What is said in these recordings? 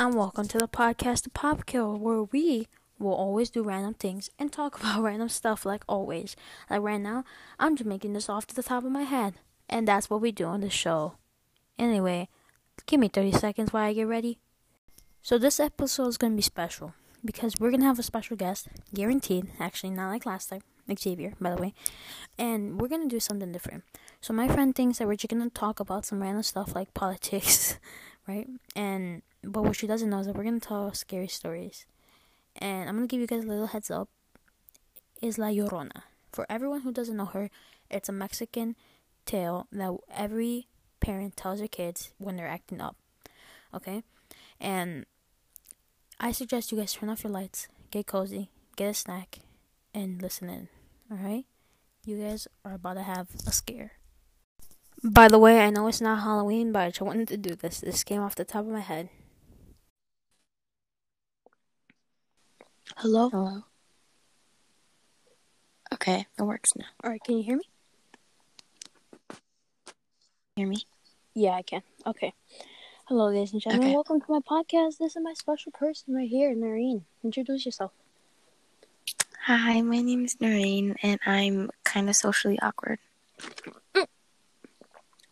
and welcome to the podcast, The Pop Kill, where we will always do random things and talk about random stuff like always. Like right now, I'm just making this off to the top of my head, and that's what we do on the show. Anyway, give me 30 seconds while I get ready. So, this episode is going to be special because we're going to have a special guest, guaranteed, actually, not like last time. Xavier, by the way, and we're gonna do something different. So my friend thinks that we're just gonna talk about some random stuff like politics, right? And but what she doesn't know is that we're gonna tell scary stories. And I'm gonna give you guys a little heads up. Is La Llorona. For everyone who doesn't know her, it's a Mexican tale that every parent tells their kids when they're acting up. Okay? And I suggest you guys turn off your lights, get cozy, get a snack, and listen in. Alright? You guys are about to have a scare. By the way, I know it's not Halloween, but I just wanted to do this. This came off the top of my head. Hello? Hello. Okay, it works now. Alright, can you hear me? Hear me? Yeah, I can. Okay. Hello, ladies and gentlemen. Okay. Welcome to my podcast. This is my special person right here, Noreen. Introduce yourself. Hi, my name is Noreen, and I'm kind of socially awkward. Mm.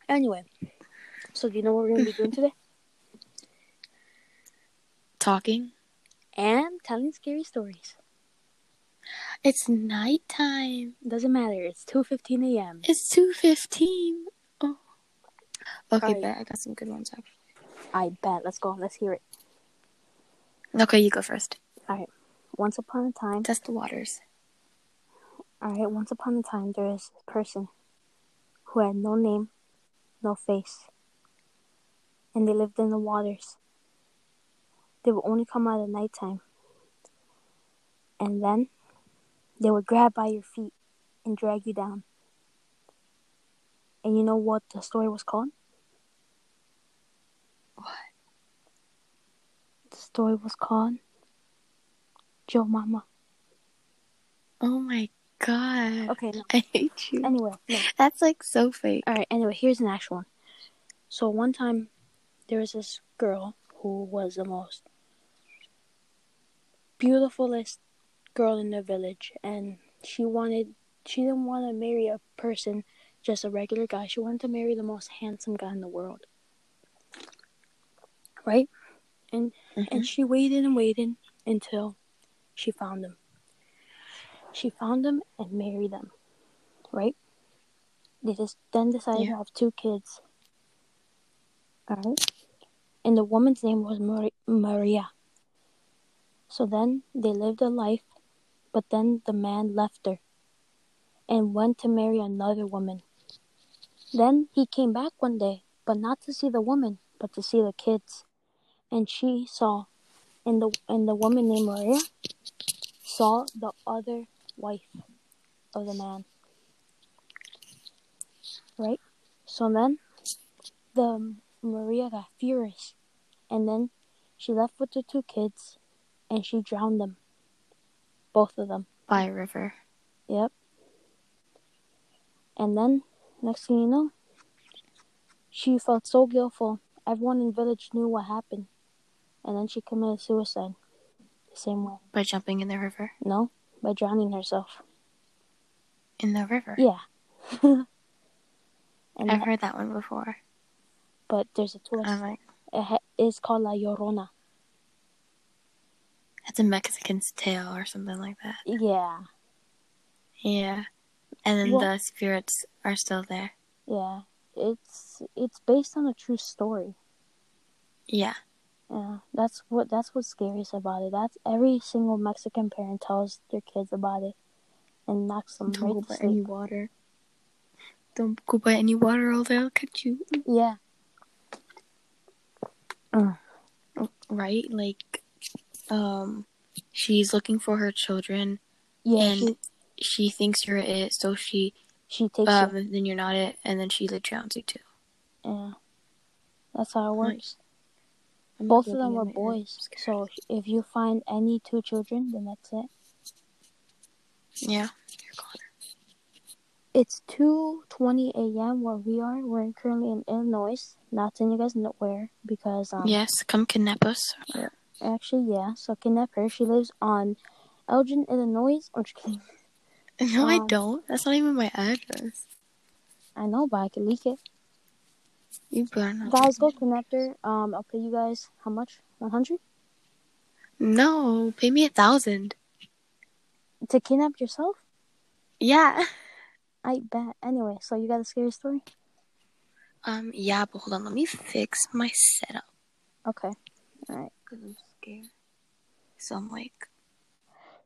Anyway, so do you know what we're going to be doing today? Talking. And telling scary stories. It's nighttime. Doesn't matter. It's 2.15 a.m. It's two fifteen. Oh. Okay, Alright. bet I got some good ones actually. I bet. Let's go. Let's hear it. Okay, you go first. All right. Once upon a time, Test the waters. alright, once upon a time, there was a person who had no name, no face, and they lived in the waters. They would only come out at nighttime. And then they would grab by your feet and drag you down. And you know what the story was called? What? The story was called Joe Mama. Oh my god. Okay, no. I hate you. Anyway, no. That's like so fake. All right. Anyway, here's an actual one. So one time, there was this girl who was the most beautifulest girl in the village, and she wanted. She didn't want to marry a person, just a regular guy. She wanted to marry the most handsome guy in the world. Right, and Mhm. and she waited and waited until she found him. She found him and married him. Right. They just then decided to have two kids. Alright. And the woman's name was Mar- Maria. So then they lived a life, but then the man left her and went to marry another woman. Then he came back one day, but not to see the woman, but to see the kids. And she saw, and the and the woman named Maria saw the other wife of the man. Right? So then the Maria got furious and then she left with the two kids and she drowned them. Both of them. By a river. Yep. And then next thing you know, she felt so guiltful. Everyone in the village knew what happened. And then she committed suicide. The same way. By jumping in the river. No? By drowning herself. In the river. Yeah. I've that- heard that one before. but there's a twist. I'm It ha- it's called La Llorona. it's a Mexican's tale or something like that. Yeah. Yeah. And then the spirits are still there. Yeah. It's it's based on a true story. Yeah. Yeah, that's what that's what's scariest about it. That's every single Mexican parent tells their kids about it and knocks them Don't go right by to any water. Don't go by any water or they'll catch you. Yeah. Right? Like, um, she's looking for her children Yeah, and she she thinks you're it, so she, she takes um, it. then you're not it, and then she like drowns you too. Yeah. That's how it works. Nice. Both of them were boys. So if you find any two children, then that's it. Yeah. You're Connor. It's 2:20 a.m. where we are. We're currently in Illinois. Not telling you guys know where because um Yes, come kidnap us. actually yeah. So kidnap her. She lives on Elgin, Illinois. I'm just kidding. No, I Um, don't. That's not even my address. I know, but I can leak it. You better not. Guys, go her. Um, I'll pay you guys how much? 100 No, pay me a thousand. to kidnap yourself. Yeah. I bet. Anyway, so you got a scary story? Um, yeah, but hold on, let me fix my setup. Okay. All right. Because I'm scared. So I'm like,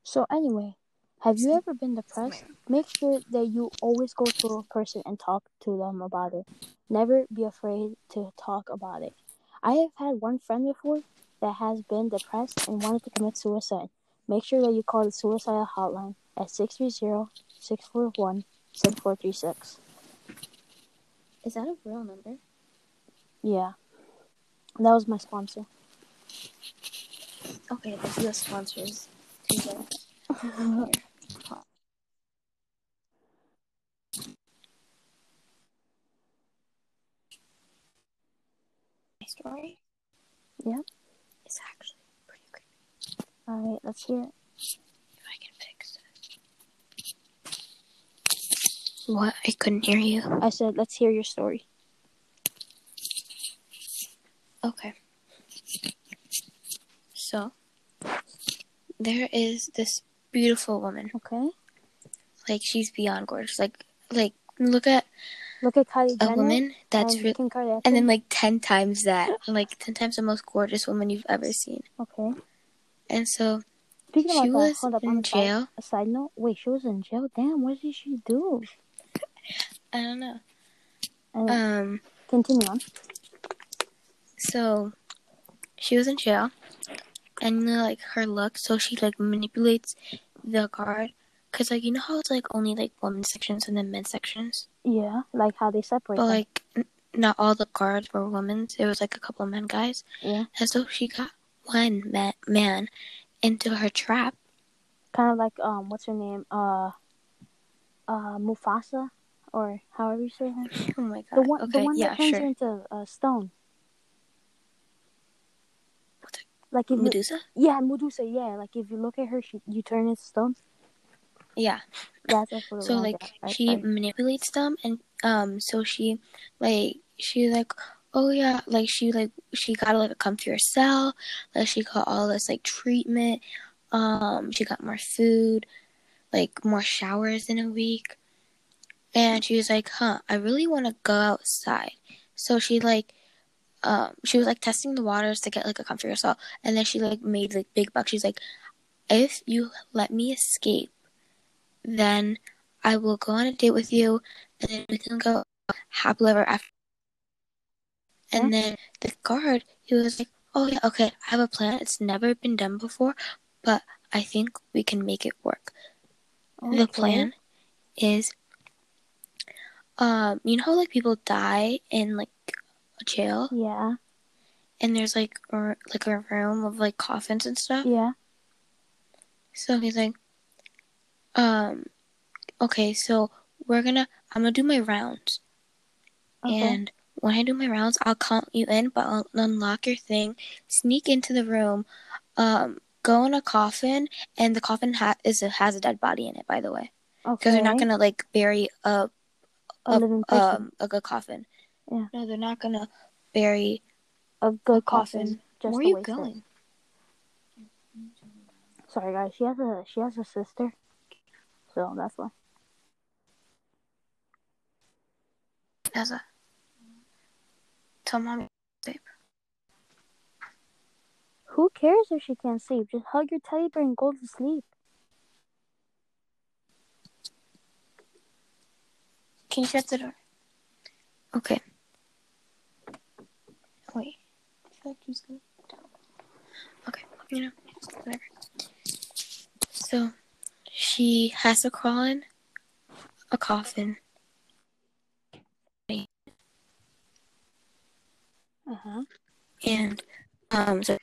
So anyway, have you ever been depressed? Make sure that you always go to a person and talk to them about it. Never be afraid to talk about it. I have had one friend before that has been depressed and wanted to commit suicide. Make sure that you call the suicide hotline at 630-641-6436. is that a real number? Yeah. That was my sponsor. Okay, let's the sponsors story? Yeah. It's actually pretty great Alright, let's hear it. if I can fix it. What? I couldn't hear you. I said, let's hear your story. Okay. So, there is this beautiful woman. Okay? Like she's beyond gorgeous. Like, like look at Look at Kylie a Jenner. woman that's and re- and then like ten times that, like ten times the most gorgeous woman you've ever seen. okay. And so Speaking She that, was hold up, in side- jail. A side note, wait, she was in jail. Damn, what did she do? I don't know. And Um, continue on. so she was in jail, and like her look, so she like manipulates the guard, cause like you know how it's like only like women's sections and then men's sections, Yeah, like how they separate but them. like n- not all the guards were women. It was like a couple of men guys, Yeah. and so she got one ma- man into her trap. kind of like um, what's her name? Uh, uh, Mufasa, or however you say her. Oh my god. The one, okay, the one yeah, that turns sure. her into a stone. Like if you, Medusa? yeah, Medusa. Yeah, like if you look at her, she you turn into stone. Yeah. That's actually so like she manipulates them and um so she like she like oh yeah like she like she got like a comfier cell like she got all this like treatment um she got more food like more showers in a week. And she was like huh i really want to go outside. So she like um she was like testing the waters to get like a comfier cell and then she like made like big bucks. She's like if you let me escape then I will go on a date with you, and then we can go happily ever after. And then the guard, he was like, "Oh yeah, okay, I have a plan. It's never been done before, but I think we can make it work." The plan is, um, you know how like people die in like a jail, Yeah, and there's like or like a room of like coffins and stuff. yeah. So he's like, um, okay, so we're gonna, I'm gonna do my rounds. Okay. And when I do my rounds, I'll count you in, but I'll unlock your thing, sneak into the room, um, go in a coffin, and the coffin ha- is has a dead body in it, by the way, okay. because they're not gonna like bury a a person, um a good coffin. Yeah. No, they're not gonna bury a good a coffin. Just Where are you waste it. going? Sorry, guys. She has a she has a sister, so that's why. As a tell mommy. Who cares if she can't sleep? Just hug your teddy bear and go to sleep. Can you shut the door? Okay. Wait. I feel like he's gonna. Okay, you know, whatever. So, she has to crawl in a coffin. Uh huh. and um so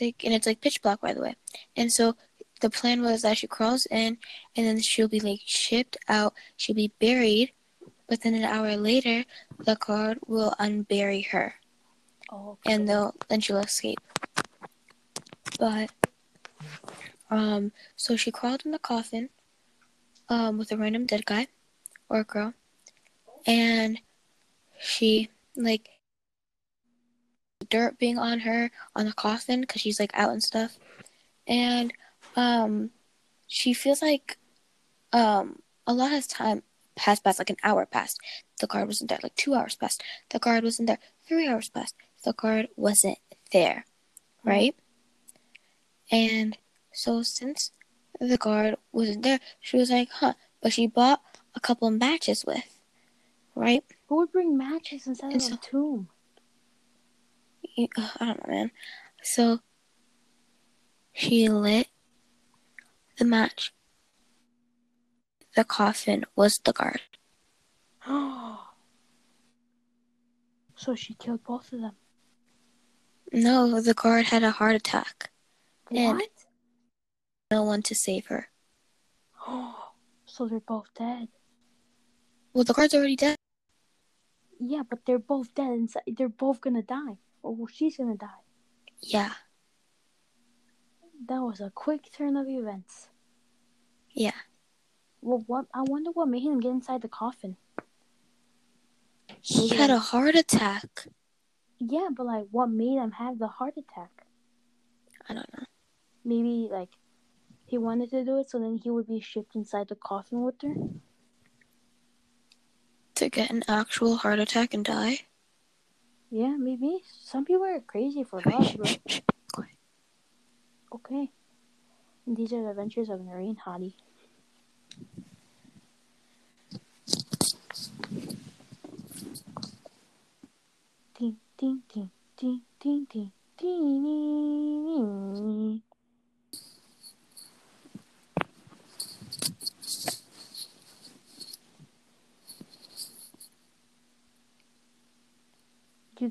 like and it's like pitch black by the way and so the plan was that she crawls in and then she'll be like shipped out. She'll be buried, but then an hour later, the guard will unbury her, Oh, and they'll then she'll escape. But um, so she crawled in the coffin, um, with a random dead guy or girl, and she like dirt being on her on the coffin because she's like out and stuff, and um, she feels like um a lot of time passed past like an hour passed. The guard wasn't there. Like two hours passed. The guard wasn't there. Three hours passed. The guard wasn't there, right? And so since the guard wasn't there, she was like, huh. But she bought a couple matches with, right? Who would bring matches inside And of a tomb? You- I don't know, man. So she lit the match. The coffin was the guard. so she killed both of them. No, the guard had a heart attack. And- What? No one to save her. so they're both dead. Well, the guard's already dead. Yeah, but they're both dead inside. They're both gonna die. Or well, she's gonna die. Yeah, That was a quick turn of events. yeah. Well, what? I wonder what made him get inside the coffin. He had a heart attack. Yeah, but like, what made him have the heart attack? I don't know. Maybe like he wanted to do it, so then he would be shipped inside the coffin with her. To get an actual heart attack and die? Yeah, maybe. Some people are crazy for love, bro. Quiet. Okay. And these are the adventures of Noreen Hottie. Ding, ding, ding, ding, ding, ding, ding.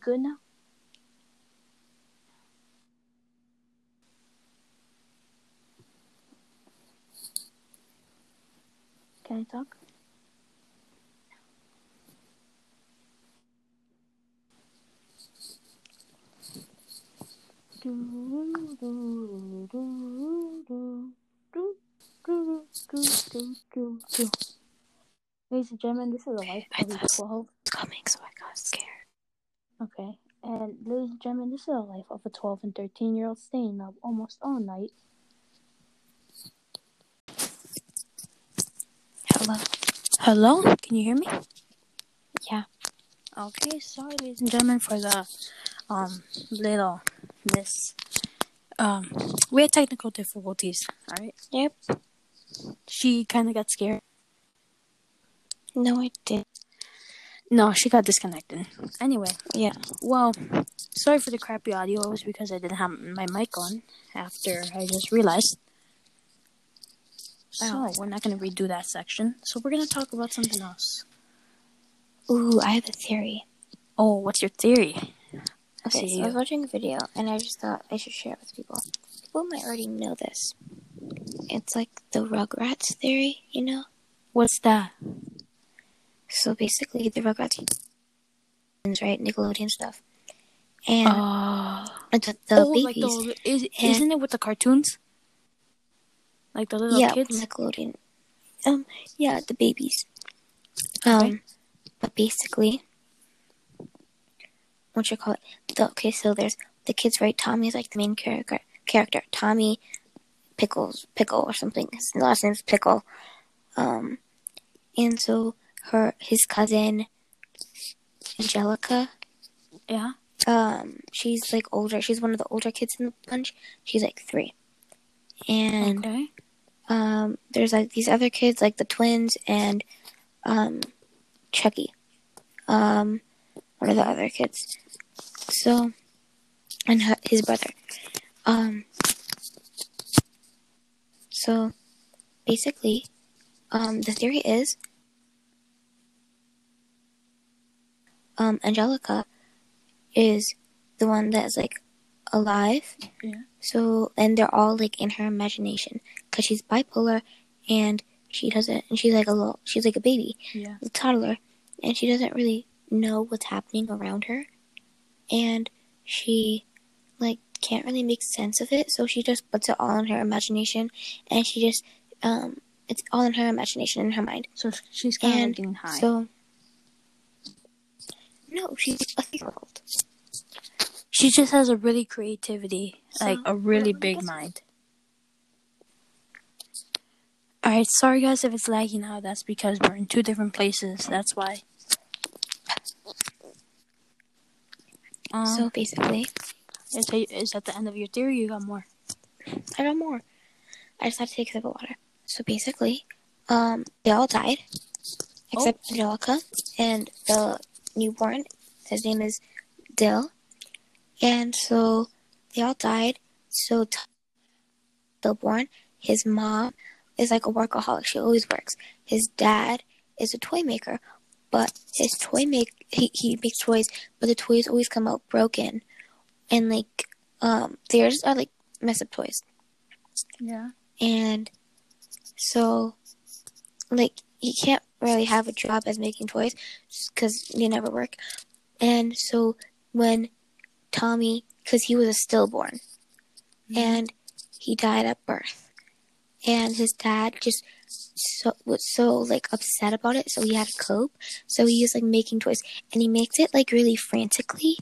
Good now? Can I talk? Ladies and gentlemen, this is a life I of 12. Coming, so I got scared. Okay. And ladies and gentlemen, this is a life of a 12 and 13 year old staying up almost all night. Hello. Hello? Can you hear me? Yeah. Okay, sorry, ladies and gentlemen, for the um little miss. Um, we had technical difficulties. All right. Yep. She kind of got scared. No, I didn't. No, she got disconnected. Anyway, Yeah. well, sorry for the crappy audio. It was because I didn't have my mic on after I just realized. So Oh. we're not gonna redo that section. So we're gonna talk about something else. Ooh, I have a theory. Oh, what's your theory? Okay, so I was watching a video and I just thought I should share it with people. People might already know this. It's like the Rugrats theory, you know? What's that? So basically, the Rugrats, right? Nickelodeon stuff. And Uh, the, the oh, babies. like the is and- isn't it with the cartoons? Like the little yeah, kids. Nickelodeon. Um, yeah, the babies. Um, Okay. but basically, what you call it? The, okay, so there's the kids, right? Tommy is like the main character. Character Tommy Pickles, Pickle or something. His last name's Pickle. Um, and so her his cousin Angelica. Yeah. Um, she's like older. She's one of the older kids in the bunch. She's like three, and Okay. um, there's like these other kids, like the twins and um, Chucky, um, one of the other kids. So, and her, his brother. Um, so, basically, um, the theory is, um, Angelica is the one that's like, alive. Yeah. So and they're all like in her imagination because she's bipolar and she doesn't and she's like a little she's like a baby, Yeah. a toddler, and she doesn't really know what's happening around her, and she like can't really make sense of it. So she just puts it all in her imagination, and she just um it's all in her imagination in her mind. So she's kind of getting high. so no, she's a three-year-old. she just has a really creativity, like a really big mind. Alright, sorry guys if it's laggy now. That's because we're in two different places. That's why. Um, So basically, is, that, is that the end of your theory? You got more. I got more. I just had to take a sip of water. So basically, um, they all died except Angelica and the newborn. His name is Dil, and so they all died. So t- stillborn, his mom is like a workaholic. She always works. His dad is a toy maker, but his toy make he, he makes toys, but the toys always come out broken, and like um theirs are like mess up toys. Yeah. and so like he can't really have a job as making toys because they never work. And so when tommy because he was a stillborn mm-hmm. and he died at birth and his dad just so was so like upset about it so he had to cope. So he was like making toys and he makes it like really frantically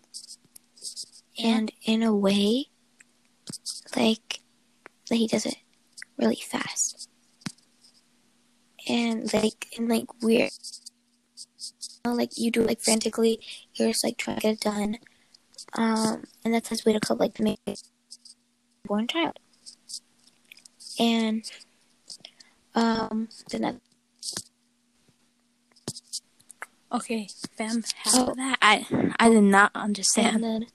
and in a way like that he does it really fast and like and like weird You know, like you do like frantically you're just like trying to get it done um and that's his way to cope like to make a born child and um then that Okay, fam. how Oh. that I I did not understand and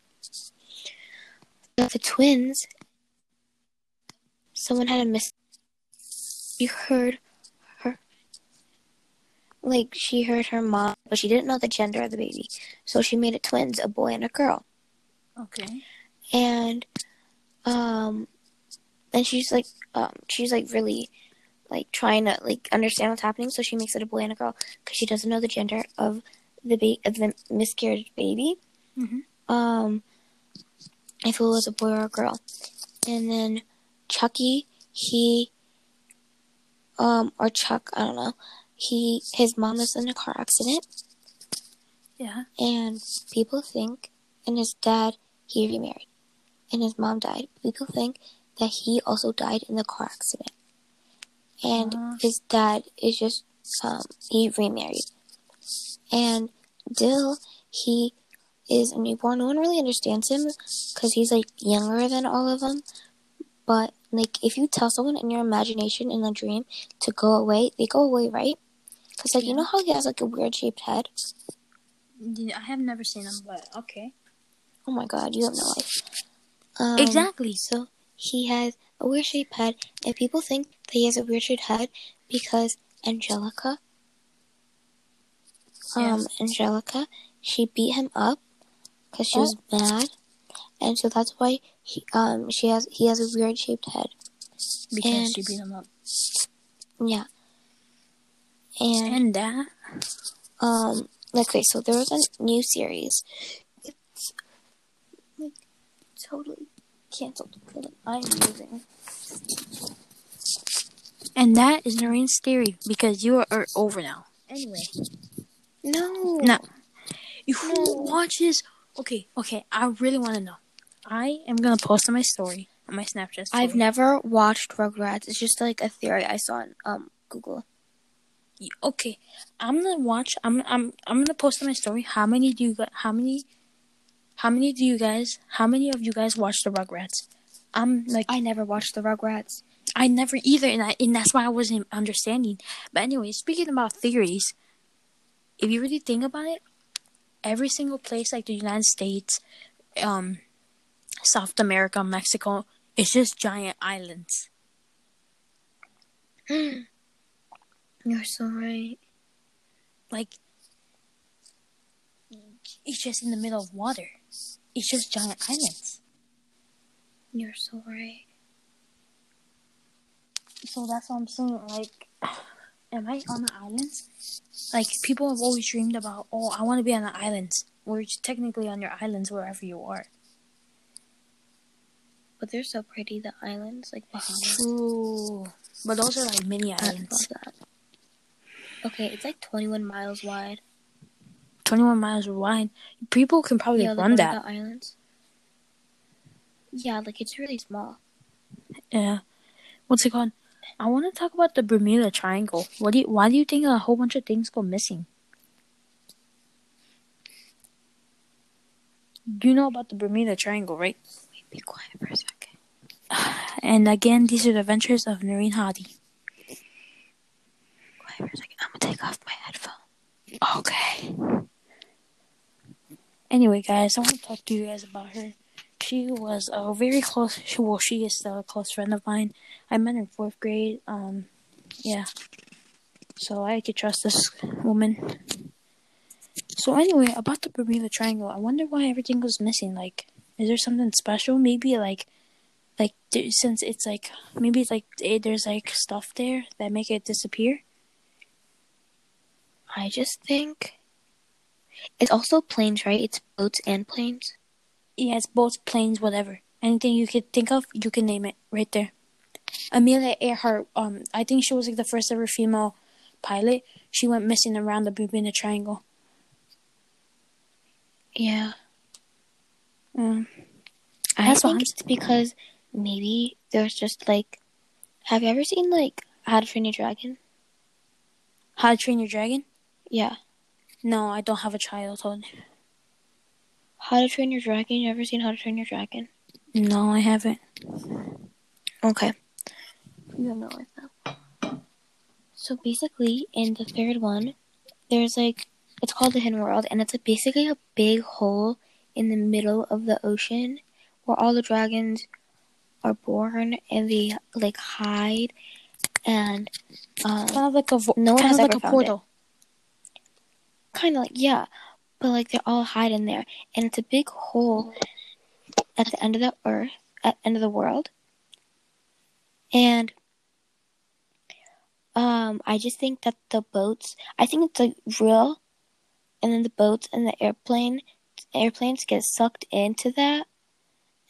then the twins someone had a miss you heard like she heard her mom but she didn't know the gender of the baby. So she made it twins a boy and a girl. Okay. and um and she's like um she's like really like trying to like understand what's happening. So she makes it a boy and a girl because she doesn't know the gender of the ba- of the miscarriage baby. Mm-hmm. um if it was a boy or a girl. And then chucky he um or chuck i don't know he his mom was in a car accident Yeah. and people think, and his dad, he remarried, and his mom died. People think that he also died in the car accident, and Uh. his dad is just um he remarried, and Dil he is a newborn. No one really understands him because he's like younger than all of them. But like, if you tell someone in your imagination in a dream to go away, they go away, right? Because like you know how he has like a weird shaped head. I have never seen him, but okay. Oh my god, you have no life. Um, exactly. So he has a weird shaped head, and people think that he has a weird shaped head because Angelica, um, Yes. Angelica, she beat him up because she was mad, and so that's why he, um, she has he has a weird shaped head. Because and- she beat him up. Yeah. And that. um, okay, so there was a new series. It's like totally canceled. I'm using. And that is Noreen's theory because you are, are over now. Anyway. No. No. Who No. watches? Okay, okay. I really want to know. I am gonna post on my story on my Snapchat. Story. I've never watched Rugrats. It's just like a theory I saw on um Google. Okay, I'm gonna watch. I'm I'm I'm gonna post on my story. How many do you got? How many? How many do you guys? How many of you guys watch the Rugrats? I'm like I never watched the Rugrats. I never either, and I, and that's why I wasn't understanding. But anyway, speaking about theories, if you really think about it, every single place like the United States, um, South America, Mexico, it's just giant islands. You're so right. Like it's just in the middle of water. It's just giant islands. You're so right. So that's what I'm saying. Like, am I on the islands? Like, people have always dreamed about, oh, I want to be on the islands. We're technically on your islands wherever you are. But they're so pretty, the islands, like Bahamas. True. But those are like mini I love islands. that. Okay, it's like 21 miles wide. 21 miles wide. People can probably yeah, like run that. the islands. Yeah, like it's really small. Yeah. What's it called? I want to talk about the Bermuda Triangle. What do you, why do you think a whole bunch of things go missing? You know about the Bermuda Triangle, right? Wait, be quiet for a second. And again, these are the adventures of Noreen Hadi. For a. I'm gonna take off my headphone. Okay. Anyway, guys, I want to talk to you guys about her. She was a very close. Well, she is still a close friend of mine. I met her in fourth grade. Um, yeah. So I could trust this woman. So anyway, about the Bermuda Triangle, I wonder why everything goes missing. Like, is there something special? Maybe like, like since it's like maybe it's like eh, there's like stuff there that make it disappear. I just think it's also planes, right? It's boats and planes. Yeah, it's boats, planes, whatever. Anything you could think of, you can name it right there. Amelia Earhart, um, I think she was like the first ever female pilot. She went missing around the Bermuda Triangle. Yeah. Um, I think it's because maybe there's just like. Have you ever seen like How to Train Your Dragon? How to Train Your Dragon? Yeah. No, I don't have a childhood. How to Train Your Dragon? You ever seen How to Train Your Dragon? No, I haven't. Okay. You have no life now. So basically, in the third one, there's like it's called the Hidden World, and it's a, basically a big hole in the middle of the ocean where all the dragons are born and they like hide and um, Kind of like a vo- No one kind has of like a found portal. Kind of like yeah, but like they all hide in there, and it's a big hole at the end of the earth, at the end of the world, and um, I just think that the boats, I think it's like real, and then the boats and the airplane, airplanes get sucked into that,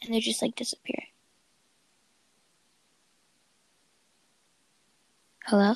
and they just like disappear. Hello.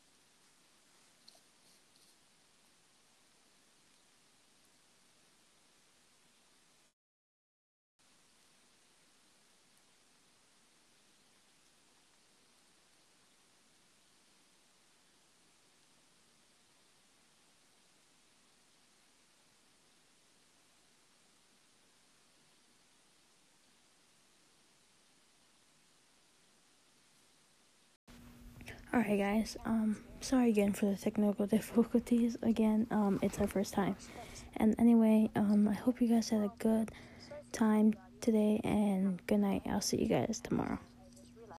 Alright, guys. Um, sorry again for the technical difficulties. Again, um, it's our first time. And anyway, um, I hope you guys had a good time today, and good night. I'll see you guys tomorrow.